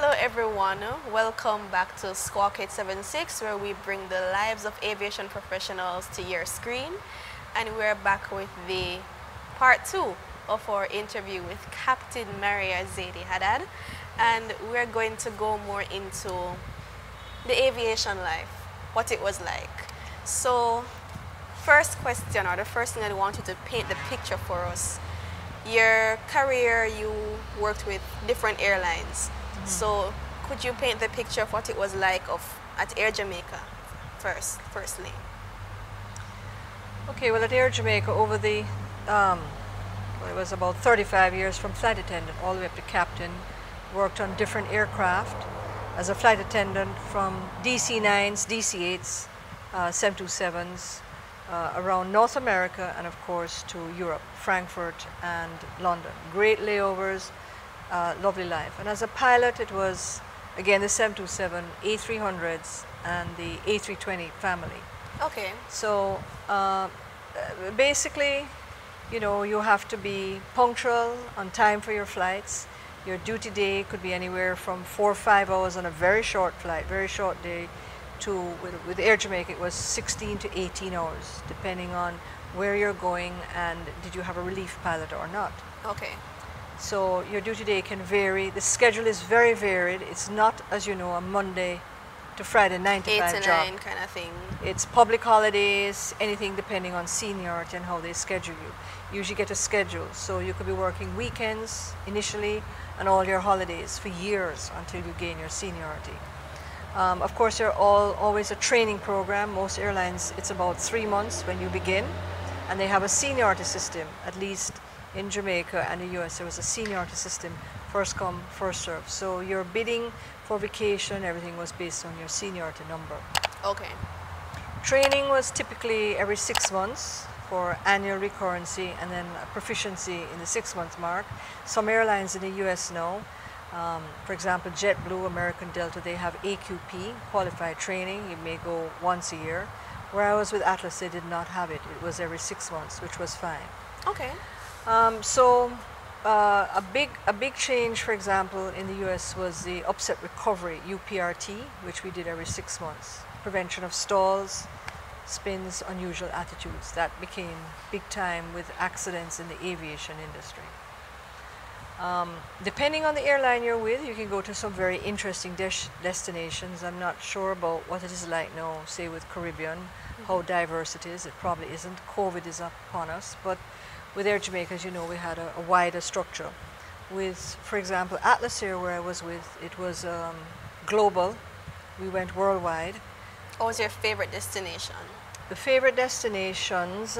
Hello everyone, welcome back to Squawk 876 where we bring the lives of aviation professionals to your screen and we're back with the part two of our interview with Captain Maria Ziadie Haddad and we're going to go more into the aviation life, what it was like. So first question or the first thing I want you to paint the picture for us. Your career, you worked with different airlines. So could you paint the picture of what it was like of at Air Jamaica first, firstly? Okay, well at Air Jamaica over the, um, well, it was about 35 years from flight attendant all the way up to captain, worked on different aircraft as a flight attendant from DC-9s, DC-8s, uh, 727s, uh, around North America and of course to Europe, Frankfurt and London. Great layovers, uh, lovely life. And as a pilot it was again the 727, A300s and the A320 family. Okay. So uh, basically, you know, you have to be punctual on time for your flights. Your duty day could be anywhere from four or five hours on a very short flight, very short day, to, with, with Air Jamaica, it was 16 to 18 hours, depending on where you're going and did you have a relief pilot or not. Okay. So your duty day can vary. The schedule is very varied. It's not, as you know, a Monday to Friday, 9 to 5 to job. 9 kind of thing. It's public holidays, anything depending on seniority and how they schedule you. You usually get a schedule. So you could be working weekends initially and all your holidays for years until you gain your seniority. Um, of course, there are all, always a training program. Most airlines, it's about three months when you begin. And they have a seniority system, at least in Jamaica and the US, there was a seniority system, first come, first serve. So your bidding for vacation, everything was based on your seniority number. Okay. Training was typically every six months for annual recurrency and then proficiency in the six month mark. Some airlines in the US know, um, for example, JetBlue, American Delta, they have AQP, qualified training. You may go once a year. Where I was with Atlas, they did not have it. It was every six months, which was fine. Okay. Um, so uh, a big a big change, for example, in the U.S. was the upset recovery (UPRT), which we did every six months. Prevention of stalls, spins, unusual attitudes. That became big time with accidents in the aviation industry. Um, depending on the airline you're with, you can go to some very interesting destinations. I'm not sure about what it is like now, say with Caribbean, mm -hmm. how diverse it is. It probably isn't. COVID is upon us. But with Air Jamaica, as you know, we had a, a wider structure. With, for example, Atlas Air, where I was with, it was um, global. We went worldwide. What was your favorite destination? The favorite destinations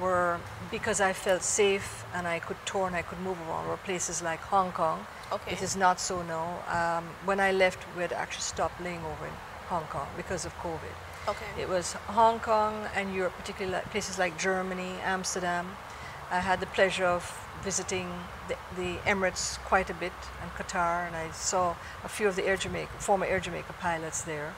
were because I felt safe and I could tour and I could move around were places like Hong Kong. Okay. It is not so now. Um, when I left, we had actually stopped laying over in Hong Kong because of COVID. Okay. It was Hong Kong and Europe, particularly places like Germany, Amsterdam. I had the pleasure of visiting the, the, Emirates quite a bit and Qatar, and I saw a few of the Air Jamaica, former Air Jamaica pilots there.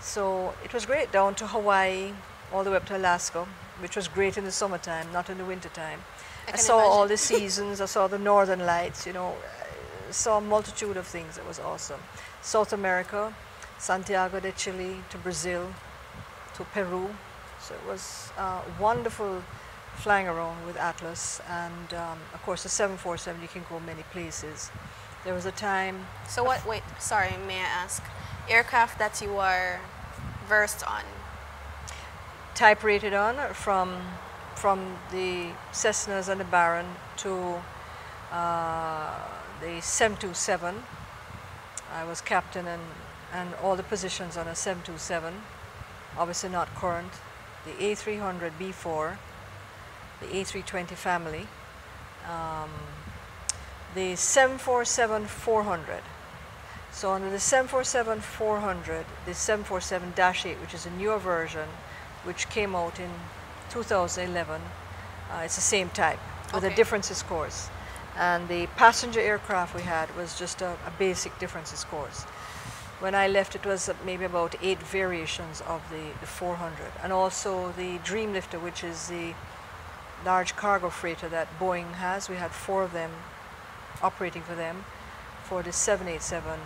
So it was great, down to Hawaii, all the way up to Alaska which was great in the summertime, not in the wintertime. I, I saw imagine. all the seasons, I saw the northern lights, you know, I saw a multitude of things. It was awesome. South America, Santiago de Chile to Brazil to Peru. So it was uh, wonderful flying around with Atlas. And um, of course, the 747, you can go many places. There was a time. So what, wait, sorry, may I ask? Aircraft that you are versed on, type rated on from from the Cessnas and the Baron to uh, the 727. I was captain and, and all the positions on a 727, obviously not current. The A300 B4, the A320 family, um, the 747-400. So under the 747-400, the 747-8, which is a newer version, which came out in 2011. Uh, it's the same type with okay. a differences course. And the passenger aircraft we had was just a, a basic differences course. When I left, it was maybe about eight variations of the, the 400. And also the Dreamlifter, which is the large cargo freighter that Boeing has. We had four of them operating for them for the 787 um,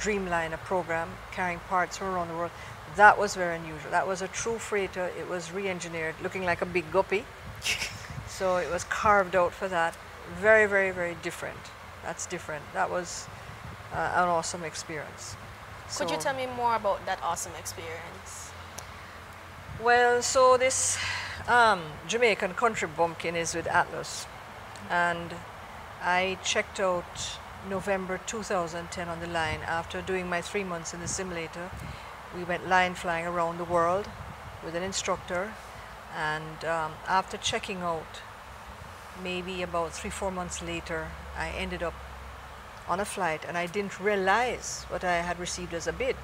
Dreamliner program, carrying parts from around the world. That was very unusual. That was a true freighter. It was re-engineered, looking like a big guppy. so it was carved out for that. Very, very, very different. That's different. That was uh, an awesome experience. Could you tell me more about that awesome experience? Well, so this um, Jamaican country bumpkin is with Atlas, and I checked out November 2010 on the line after doing my three months in the simulator. We went line flying around the world with an instructor, and um, after checking out, maybe about three, four months later, I ended up on a flight and I didn't realize what I had received as a bid.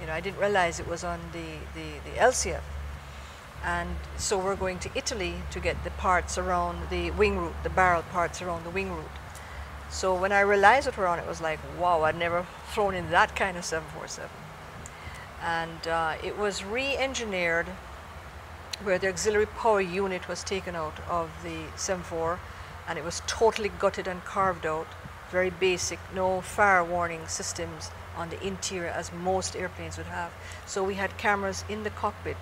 You know, I didn't realize it was on the, the, the LCF. And so we're going to Italy to get the parts around the wing root, the barrel parts around the wing root. So when I realized what we're on, it was like, wow, I'd never flown in that kind of 747. And uh, it was re-engineered where the auxiliary power unit was taken out of the 74 and it was totally gutted and carved out very basic, no fire warning systems on the interior as most airplanes would have. So we had cameras in the cockpit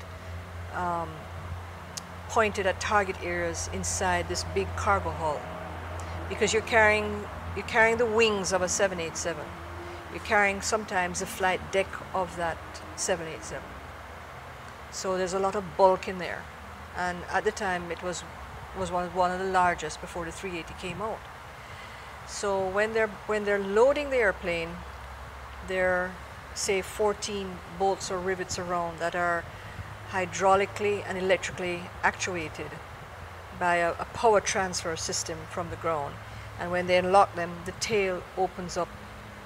um, pointed at target areas inside this big cargo hull because you're carrying you're carrying the wings of a 787. You're carrying sometimes the flight deck of that 787. So there's a lot of bulk in there. And at the time it was was one, one of the largest before the 380 came out. So when they're when they're loading the airplane, there are say 14 bolts or rivets around that are hydraulically and electrically actuated by a, a, power transfer system from the ground. And when they unlock them, the tail opens up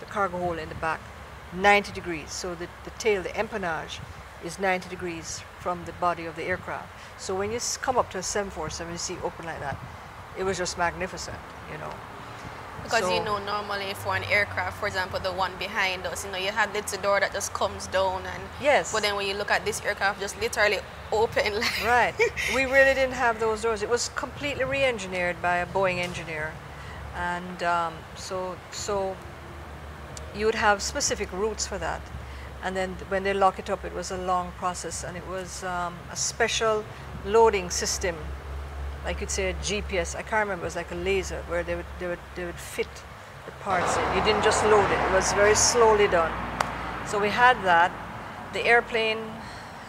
the cargo hole in the back 90 degrees. So the, the tail, the empennage, is 90 degrees from the body of the aircraft. So when you come up to a 747, you see open like that, it was just magnificent, you know. Because so, you know, normally for an aircraft, for example, the one behind us, you know, you have little door that just comes down and yes. But then when you look at this aircraft, just literally open. Like right. we really didn't have those doors. It was completely re-engineered by a Boeing engineer, and um, so so you would have specific routes for that. And then when they lock it up, it was a long process, and it was um, a special loading system like you'd say a GPS. I can't remember. It was like a laser where they would they would they would fit the parts in. You didn't just load it. It was very slowly done. So we had that. The airplane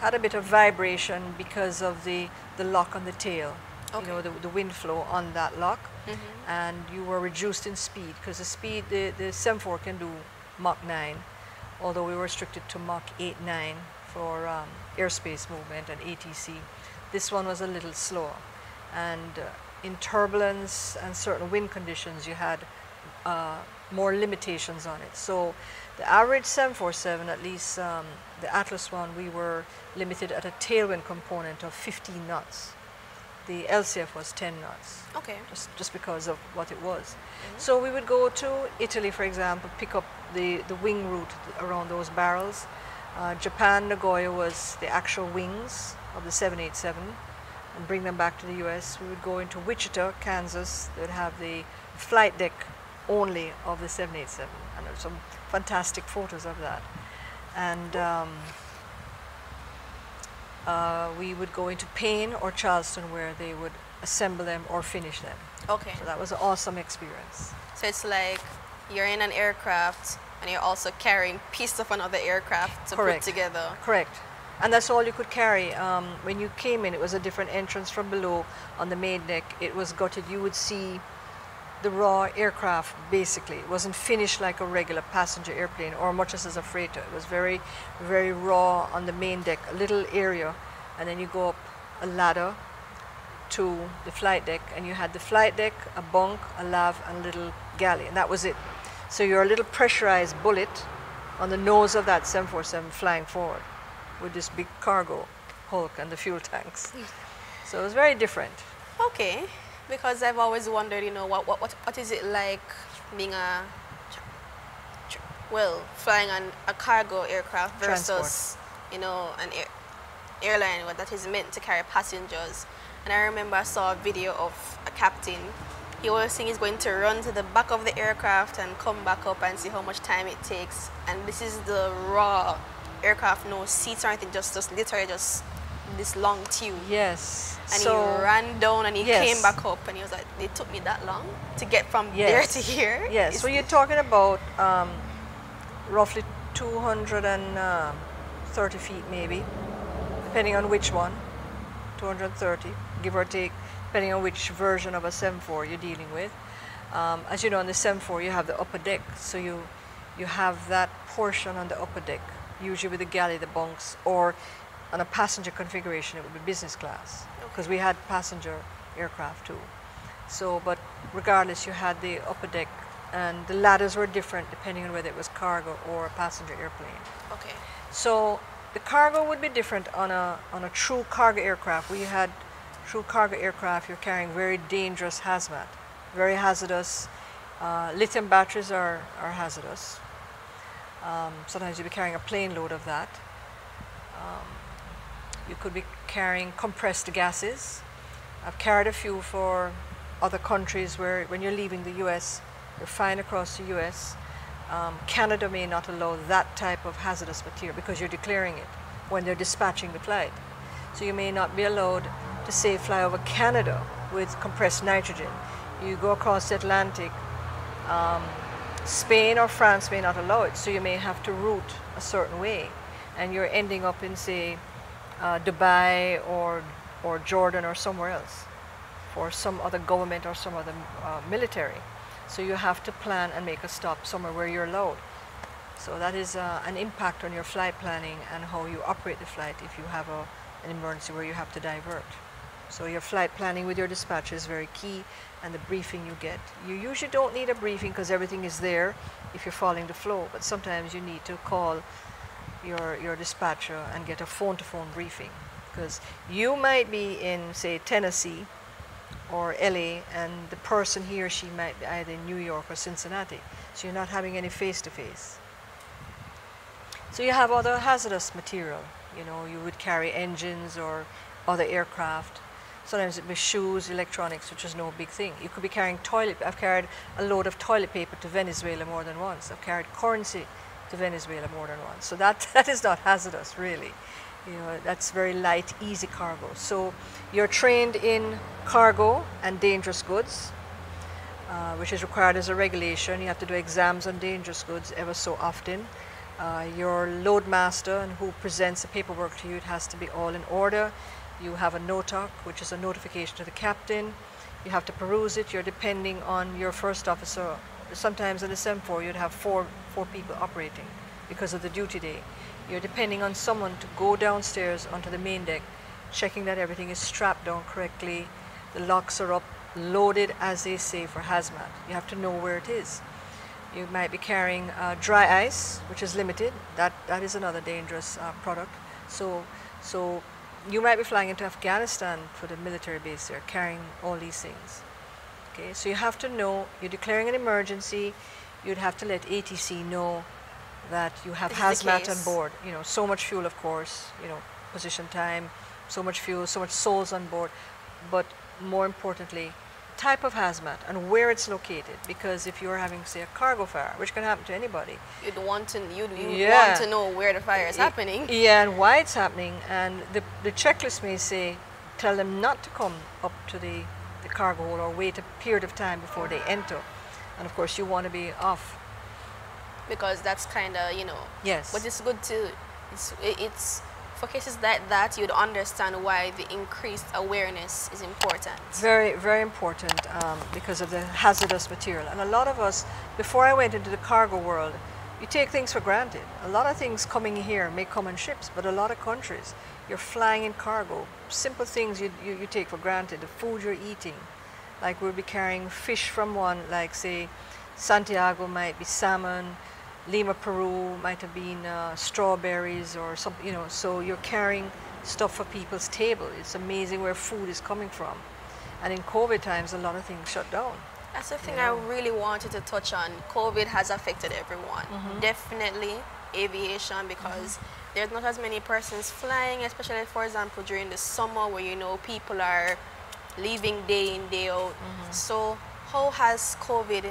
had a bit of vibration because of the the lock on the tail. Okay. You know the, the wind flow on that lock, mm-hmm. and you were reduced in speed because the speed the the 74 can do Mach 9, although we were restricted to Mach 8 9 for um, airspace movement and ATC. This one was a little slower and uh, in turbulence and certain wind conditions you had uh, more limitations on it. So the average 747, at least um, the Atlas one, we were limited at a tailwind component of 15 knots. The LCF was 10 knots. Okay. Just, just because of what it was. Mm-hmm. So we would go to Italy, for example, pick up the, the wing root around those barrels. Uh, Japan, Nagoya was the actual wings of the 787 and bring them back to the US. We would go into Wichita, Kansas. They'd have the flight deck only of the 787, and there's some fantastic photos of that. And um, uh, we would go into Paine or Charleston where they would assemble them or finish them. Okay. So that was an awesome experience. So it's like you're in an aircraft and you're also carrying pieces of another aircraft to Correct. put together. Correct and that's all you could carry. Um, when you came in, it was a different entrance from below on the main deck. It was gutted. You would see the raw aircraft basically. It wasn't finished like a regular passenger airplane or much as a freighter. It was very, very raw on the main deck, a little area, and then you go up a ladder to the flight deck, and you had the flight deck, a bunk, a lav, and a little galley, and that was it. So you're a little pressurized bullet on the nose of that 747 flying forward with this big cargo hulk and the fuel tanks. So it was very different. Okay, because I've always wondered, you know, what, what, what, what is it like being a, well, flying on a cargo aircraft versus, Transport. you know, an air, airline that is meant to carry passengers. And I remember I saw a video of a captain he was saying he's going to run to the back of the aircraft and come back up and see how much time it takes. And this is the raw aircraft, no seats or anything, just, just literally just this long tube. Yes. And so, he ran down and he yes. came back up and he was like, it took me that long to get from yes. there to here. Yes. It's- So you're talking about um, roughly 230 feet, maybe, depending on which one. 230, give or take, depending on which version of a 7.4 you're dealing with. Um, as you know, on the 7.4 you have the upper deck, so you you have that portion on the upper deck, usually with the galley, the bunks, or on a passenger configuration it would be business class, because we had passenger aircraft too. So, but regardless, you had the upper deck, and the ladders were different depending on whether it was cargo or a passenger airplane. Okay. So the cargo would be different on a on a true cargo aircraft. We had true cargo aircraft. You're carrying very dangerous hazmat, very hazardous. Uh, lithium batteries are are hazardous. Um, sometimes you'll be carrying a plane load of that. Um, you could be carrying compressed gases. I've carried a few for other countries where when you're leaving the U.S., you're flying across the U.S. Um, Canada may not allow that type of hazardous material because you're declaring it when they're dispatching the flight. So you may not be allowed to say fly over Canada with compressed nitrogen. You go across the Atlantic, um, Spain or France may not allow it, so you may have to route a certain way, and you're ending up in say uh, Dubai or or Jordan or somewhere else for some other government or some other uh, military. So you have to plan and make a stop somewhere where you're allowed. So that is uh, an impact on your flight planning and how you operate the flight if you have a, an emergency where you have to divert. So your flight planning with your dispatcher is very key and the briefing you get. You usually don't need a briefing because everything is there if you're following the flow, but sometimes you need to call your, your dispatcher and get a phone-to-phone briefing because you might be in, say, Tennessee or LA and the person he or she might be either in New York or Cincinnati. So you're not having any face-to-face. So you have other hazardous material. You know, you would carry engines or other aircraft. Sometimes it be shoes, electronics, which is no big thing. You could be carrying toilet. I've carried a load of toilet paper to Venezuela more than once. I've carried currency to Venezuela more than once. So that, that is not hazardous, really. You know, that's very light, easy cargo. So you're trained in cargo and dangerous goods, uh, which is required as a regulation. You have to do exams on dangerous goods ever so often. Uh, your load master and who presents the paperwork to you, it has to be all in order. You have a NOTOC, which is a notification to the captain. You have to peruse it. You're depending on your first officer. Sometimes in the 7-4, you'd have four, four people operating because of the duty day. You're depending on someone to go downstairs onto the main deck, checking that everything is strapped down correctly, the locks are up, loaded as they say for hazmat. You have to know where it is. You might be carrying uh, dry ice, which is limited. That that is another dangerous uh, product. So so you might be flying into Afghanistan for the military base there, carrying all these things. Okay, so you have to know you're declaring an emergency. You'd have to let ATC know that you have This hazmat on board. You know, so much fuel, of course. You know, position time, so much fuel, so much souls on board. But more importantly, type of hazmat and where it's located. Because if you're having, say, a cargo fire, which can happen to anybody, You'd want to you'd, you'd Yeah. want to know where the fire is Y- happening. Yeah, and why it's happening. And the, the checklist may say, tell them not to come up to the, the cargo hold or wait a period of time before they enter. And of course, you want to be off. because that's kind of you know Yes. but it's good to it's it's for cases like that you'd understand why the increased awareness is important Very, very important um, because of the hazardous material. And a lot of us, before I went into the cargo world, you take things for granted. A lot of things coming here may come in ships, but a lot of countries, you're flying in cargo. Simple things you, you, you take for granted, the food you're eating. Like we'll be carrying fish from one, like say Santiago might be salmon, Lima, Peru might have been uh, strawberries or something, you know, so you're carrying stuff for people's table. It's amazing where food is coming from. And in COVID times, a lot of things shut down. that's the thing Yeah. i really wanted to touch on covid has affected everyone Mm-hmm. definitely aviation because there's not as many persons flying especially for example during the summer where you know people are leaving day in day out Mm-hmm. so How has COVID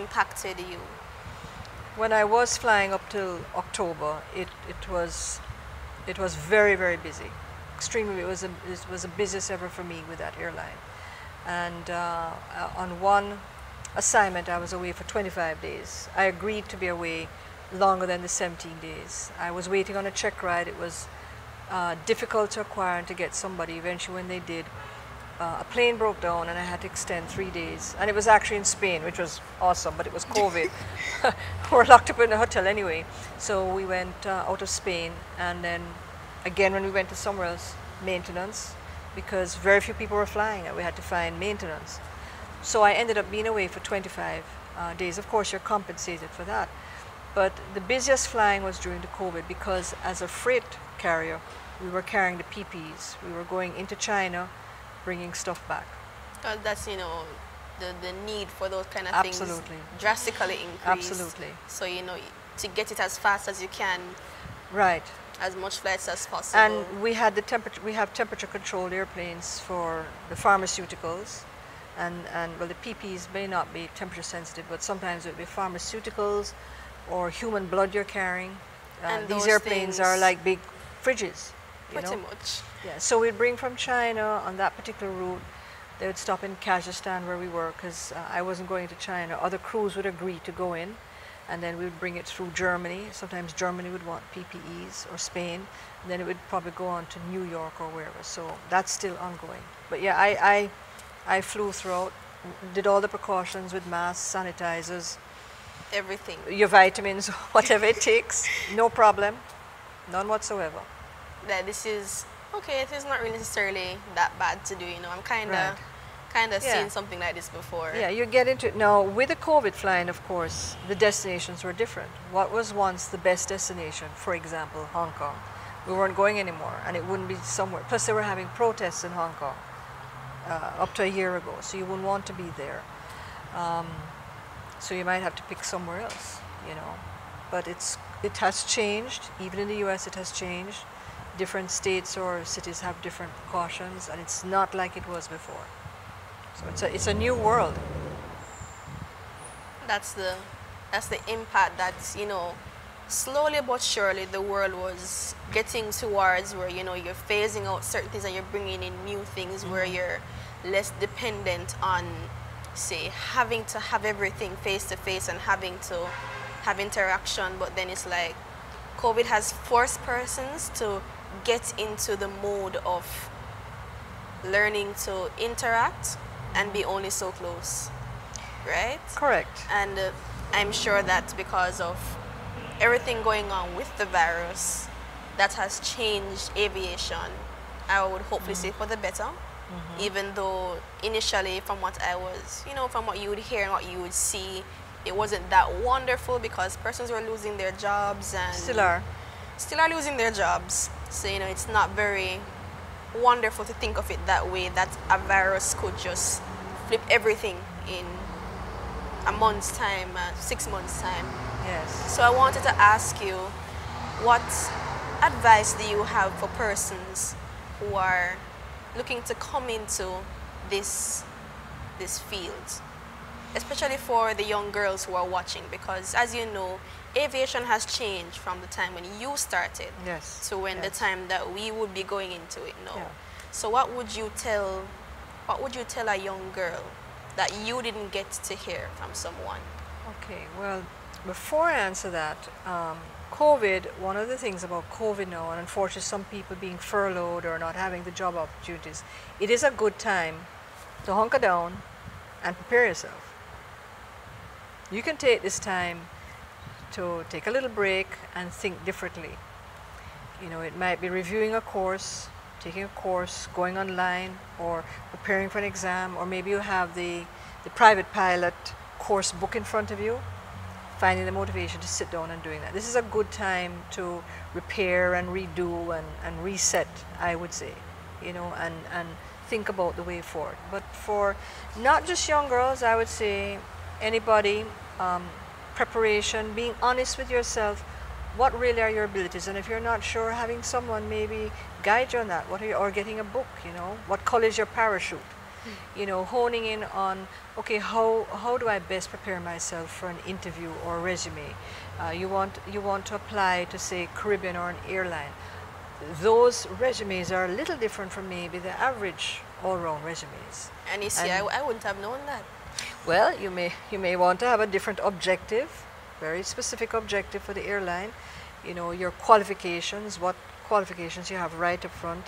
impacted you? When I was flying up till October, it, it was it was very very busy, extremely. It was a, it was the busiest ever for me with that airline, and uh, uh on one assignment I was away for 25 days. I agreed to be away longer than the 17 days. I was waiting on a check ride. It was uh, difficult to acquire and to get somebody. Eventually, when they did, uh, a plane broke down and I had to extend three days. And it was actually in Spain, which was awesome, but it was COVID. we were locked up in the hotel anyway. So we went uh, out of Spain. And then again, when we went to somewhere else, maintenance, because very few people were flying and we had to find maintenance. So I ended up being away for 25 uh, days. Of course, you're compensated for that. But the busiest flying was during the COVID because as a freight carrier, we were carrying the PPs. We were going into China, bringing stuff back. Because that's, you know, the, the need for those kind of Absolutely. things drastically increased. Absolutely. So, you know, to get it as fast as you can, Right. as much flights as possible. And we had the temperature. We have temperature controlled airplanes for the pharmaceuticals, and and well, the PPs may not be temperature sensitive, but sometimes it would be pharmaceuticals, or human blood you're carrying. Uh, And these airplanes are like big fridges. Pretty know? much. Yeah. So we'd bring from China on that particular route. They would stop in Kazakhstan where we were because uh, I wasn't going to China. Other crews would agree to go in, and then we would bring it through Germany. Sometimes Germany would want PPEs or Spain, and then it would probably go on to New York or wherever. So that's still ongoing. But yeah, I I, I flew throughout, did all the precautions with masks, sanitizers, Everything. your vitamins, whatever it takes, no problem, none whatsoever. That this is, okay, it is not really necessarily that bad to do, you know. I'm kind of, Right. kind of Yeah. seen something like this before. Yeah, you get into it. Now, with the COVID flying, of course, the destinations were different. What was once the best destination, for example, Hong Kong, we weren't going anymore, and it wouldn't be somewhere. Plus, they were having protests in Hong Kong uh, up to a year ago, so you wouldn't want to be there. Um, so you might have to pick somewhere else, you know. But it's it has changed. Even in the U.S., it has changed. Different states or cities have different precautions, and it's not like it was before. So it's a it's a new world. that's the that's the impact that you know slowly but surely the world was getting towards where you know you're phasing out certain things and you're bringing in new things where mm-hmm. you're less dependent on say having to have everything face to face and having to have interaction but then it's like covid has forced persons to get into the mode of learning to interact and be only so close right Correct. and uh, I'm sure that because of everything going on with the virus, that has changed aviation. I would hopefully say for the better, even though initially, from what I was, you know, from what you would hear and what you would see, it wasn't that wonderful because persons were losing their jobs and Still are. still are losing their jobs. So, you know, it's not very wonderful to think of it that way that a virus could just flip everything in a month's time, uh, six months' time. Yes. So, I wanted to ask you what advice do you have for persons who are looking to come into this, this field? Especially for the young girls who are watching because as you know aviation has changed from the time when you started Yes. to when the time that we would be going into it now Yeah. so what would you tell what would you tell a young girl that you didn't get to hear from someone Okay. Well, before I answer that, um, COVID. One of the things about COVID now, and unfortunately, some people being furloughed or not having the job opportunities, it is a good time to hunker down and prepare yourself. You can take this time to take a little break and think differently. You know, it might be reviewing a course, taking a course, going online, or preparing for an exam, or maybe you have the, the private pilot course book in front of you, finding the motivation to sit down and doing that. This is a good time to repair and redo and, and reset, I would say, you know, and, and think about the way forward. But for not just young girls, I would say anybody, um, preparation, being honest with yourself, what really are your abilities? And if you're not sure, having someone maybe guide you on that, what are you, or getting a book, you know, what color is your parachute? You know, honing in on, okay, how, how do I best prepare myself for an interview or resume? Uh, you, want, you want to apply to, say, Caribbean or an airline. Those resumes are a little different from maybe the average all-round resumes. And you see, and I, I wouldn't have known that. Well, you may, you may want to have a different objective, very specific objective for the airline. You know, your qualifications, what qualifications you have right up front,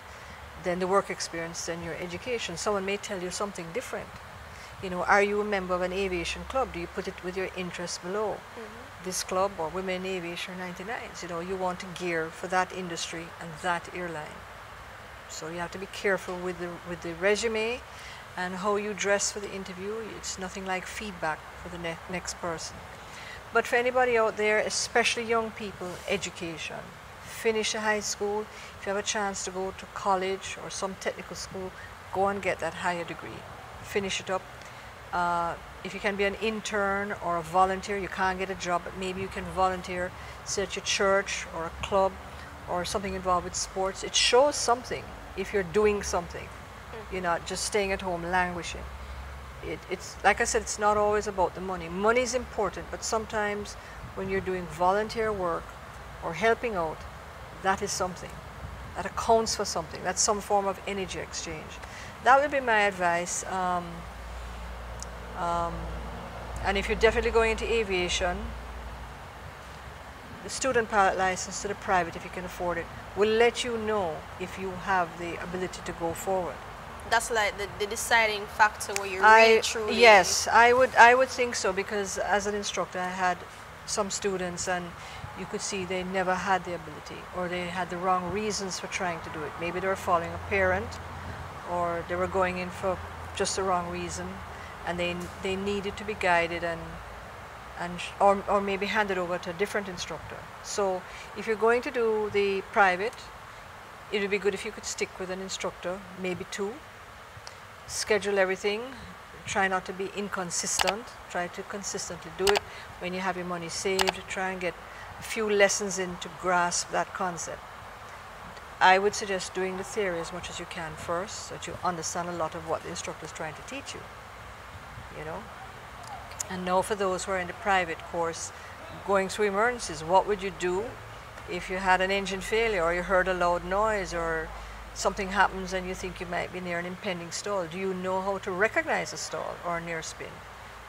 then the work experience, then your education. Someone may tell you something different. You know, are you a member of an aviation club? Do you put it with your interests below? Mm -hmm. This club or Women in Aviation 99s, you know, you want to gear for that industry and that airline. So you have to be careful with the, with the resume and how you dress for the interview. It's nothing like feedback for the ne next person. But for anybody out there, especially young people, education. Finish a high school. If you have a chance to go to college or some technical school, go and get that higher degree. Finish it up. Uh, if you can be an intern or a volunteer, you can't get a job, but maybe you can volunteer, say at your church or a club or something involved with sports. It shows something if you're doing something. You're not just staying at home languishing. It, it's like I said, it's not always about the money. Money is important, but sometimes when you're doing volunteer work or helping out, that is something. That accounts for something. That's some form of energy exchange. That would be my advice. Um, um, and if you're definitely going into aviation, the student pilot license to the private, if you can afford it, will let you know if you have the ability to go forward that's like the, the deciding factor where you're I, really truly yes i would i would think so because as an instructor i had some students and you could see they never had the ability or they had the wrong reasons for trying to do it. Maybe they were following a parent or they were going in for just the wrong reason and they they needed to be guided and and or, or maybe handed over to a different instructor. So if you're going to do the private it would be good if you could stick with an instructor maybe two schedule everything, try not to be inconsistent, try to consistently do it. When you have your money saved, try and get a few lessons in to grasp that concept. I would suggest doing the theory as much as you can first, so that you understand a lot of what the instructor is trying to teach you, you know. And now for those who are in the private course, going through emergencies, what would you do if you had an engine failure or you heard a loud noise or something happens and you think you might be near an impending stall, do you know how to recognize a stall or a near spin?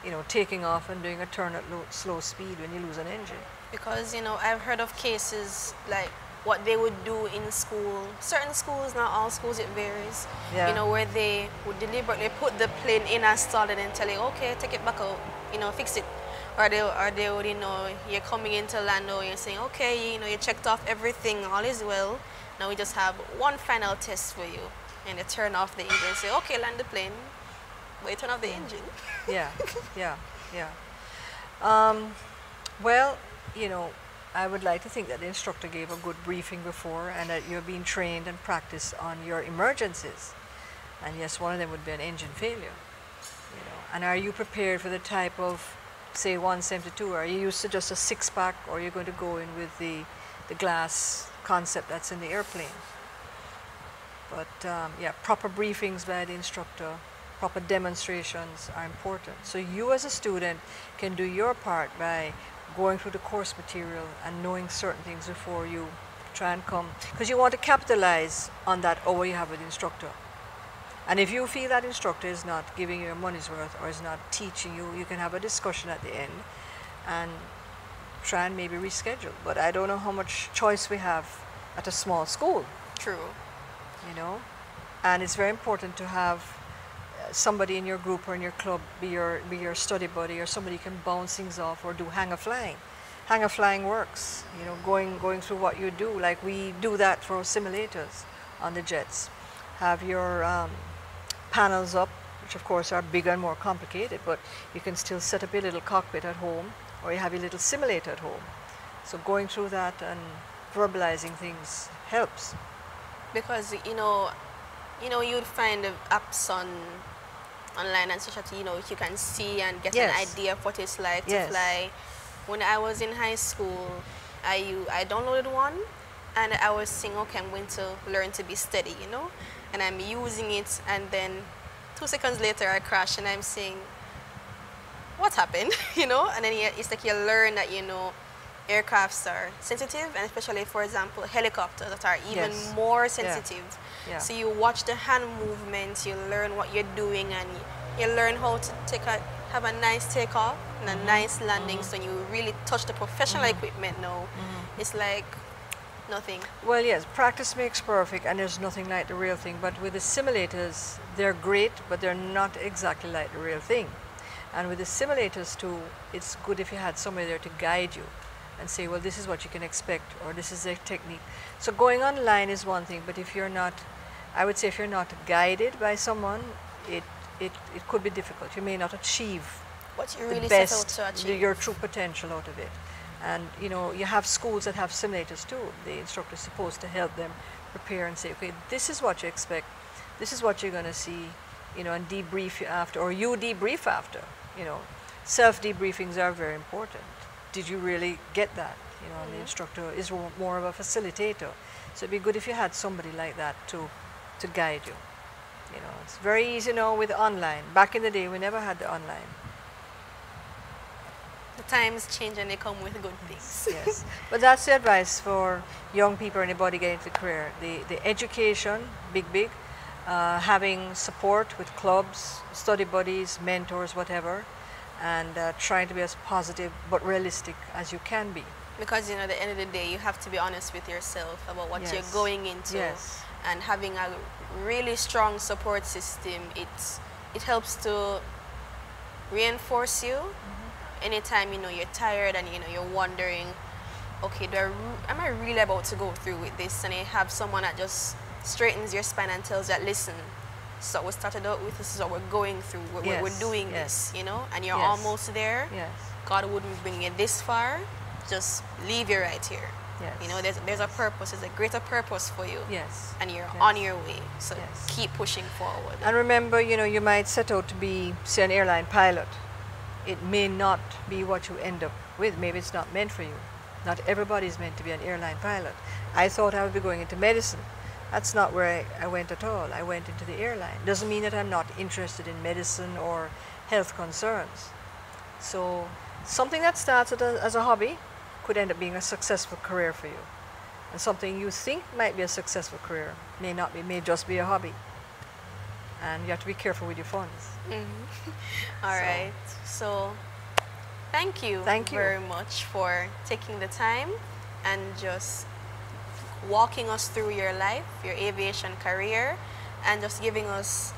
You know, taking off and doing a turn at low, slow speed when you lose an engine. Because, you know, I've heard of cases like what they would do in school. Certain schools, not all schools, it varies. Yeah. You know, where they would deliberately put the plane in a stall and then tell you, okay, take it back out, you know, fix it. Or they, or they would, you know, you're coming into Lando, you're saying, okay, you know, you checked off everything, all is well. Now we just have one final test for you. And you turn off the engine say, okay, land the plane. But you turn off the engine. yeah, yeah, yeah. Um, well, you know, I would like to think that the instructor gave a good briefing before and that you're being trained and practiced on your emergencies. And yes, one of them would be an engine failure. You know, and are you prepared for the type of, say, 172? Are you used to just a six-pack or are you going to go in with the, the glass concept that's in the airplane. But um, yeah, proper briefings by the instructor, proper demonstrations are important. So you as a student can do your part by going through the course material and knowing certain things before you try and come, because you want to capitalize on that hour you have with the instructor. And if you feel that instructor is not giving you your money's worth or is not teaching you, you can have a discussion at the end and try and maybe reschedule. But I don't know how much choice we have at a small school. True. You know? And it's very important to have uh, somebody in your group or in your club be your, be your study buddy or somebody you can bounce things off or do hangar flying. Hangar flying works, you know, going, going through what you do. Like we do that for simulators on the jets. Have your um, panels up, which of course are bigger and more complicated, but you can still set up a little cockpit at home or you have a little simulator at home. So going through that and verbalizing things helps. Because you know, you know, you'd find apps on online and such that you know you can see and get yes. an idea of what it's like yes. to fly. When I was in high school, I I downloaded one, and I was saying, okay, I'm going to learn to be steady, you know, and I'm using it, and then two seconds later I crash and I'm saying, what happened? you know, and then you, it's like you learn that, you know, aircrafts are sensitive and especially, for example, helicopters that are even Yes. more sensitive. Yeah. So you watch the hand movements, you learn what you're doing and you learn how to take a, have a nice takeoff and a nice landing so you really touch the professional equipment now. Mm-hmm. It's like nothing. Well, yes, practice makes perfect, and there's nothing like the real thing. But with the simulators, they're great, but they're not exactly like the real thing. And with the simulators too, it's good if you had somebody there to guide you and say, well, this is what you can expect, or this is the technique. So going online is one thing, but if you're not, I would say, if you're not guided by someone, it it, it could be difficult. You may not achieve What you the really set out best, to achieve. your true potential out of it. And you know, you have schools that have simulators too. The instructor is supposed to help them prepare and say, okay, this is what you expect, this is what you're going to see, you know, and debrief you after, or you debrief after. You know, self debriefings are very important. Did you really get that? You know, and the instructor is more of a facilitator. So it'd be good if you had somebody like that to to guide you. You know, it's very easy now with online. Back in the day, we never had the online. The times change and they come with good things. yes. But that's the advice for young people, anybody getting into the career. The, the education, big, big. Uh, having support with clubs, study buddies, mentors, whatever. And uh, trying to be as positive but realistic as you can be. Because you know, at the end of the day, you have to be honest with yourself about what you're going into, Yes. and having a really strong support system. It it helps to reinforce you Mm-hmm. anytime you know you're tired and you know you're wondering, okay, do I am I really about to go through with this? And you have someone that just straightens your spine and tells you, that, listen. This is what we started out with. This is what we're going through. We're, we're- we're doing yes. this, you know, and you're Yes. almost there. Yes. God wouldn't bring you this far, just leave you right here. Yes. You know, there's there's a purpose, there's a greater purpose for you. Yes. And you're Yes. on your way. So Yes. keep pushing forward. And remember, you know, you might set out to be, say, an airline pilot. It may not be what you end up with. Maybe it's not meant for you. Not everybody is meant to be an airline pilot. I thought I would be going into medicine. That's not where I, I went at all. I went into the airline. Doesn't mean that I'm not interested in medicine or health concerns. So something that started as a hobby could end up being a successful career for you. And something you think might be a successful career may not be, may just be a hobby. And you have to be careful with your funds. Mm-hmm. All So- right. So thank you Thank you. very much for taking the time and just walking us through your life, your aviation career, and just giving us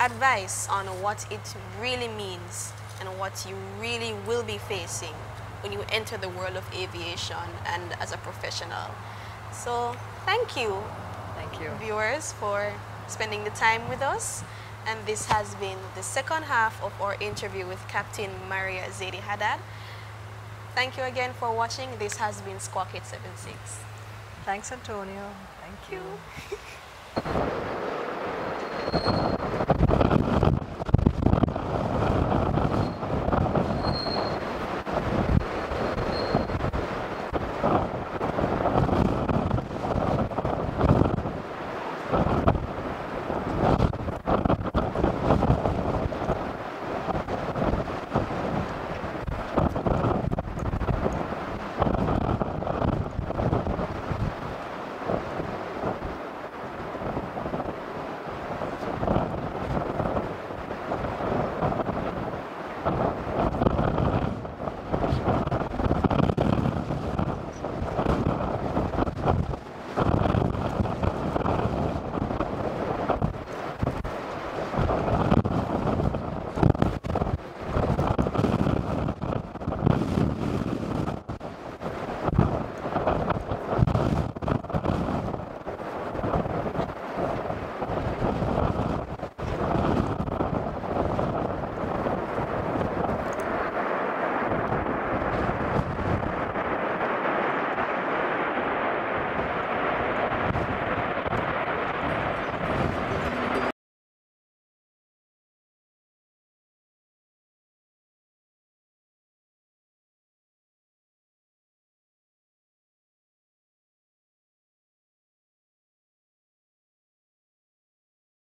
advice on what it really means and what you really will be facing when you enter the world of aviation and as a professional. So thank you Thank you. viewers for spending the time with us. And this has been the second half of our interview with Captain Maria Ziadie Haddad. Thank you again for watching. This has been Squawk 876. Thanks, Antonio. Thank you.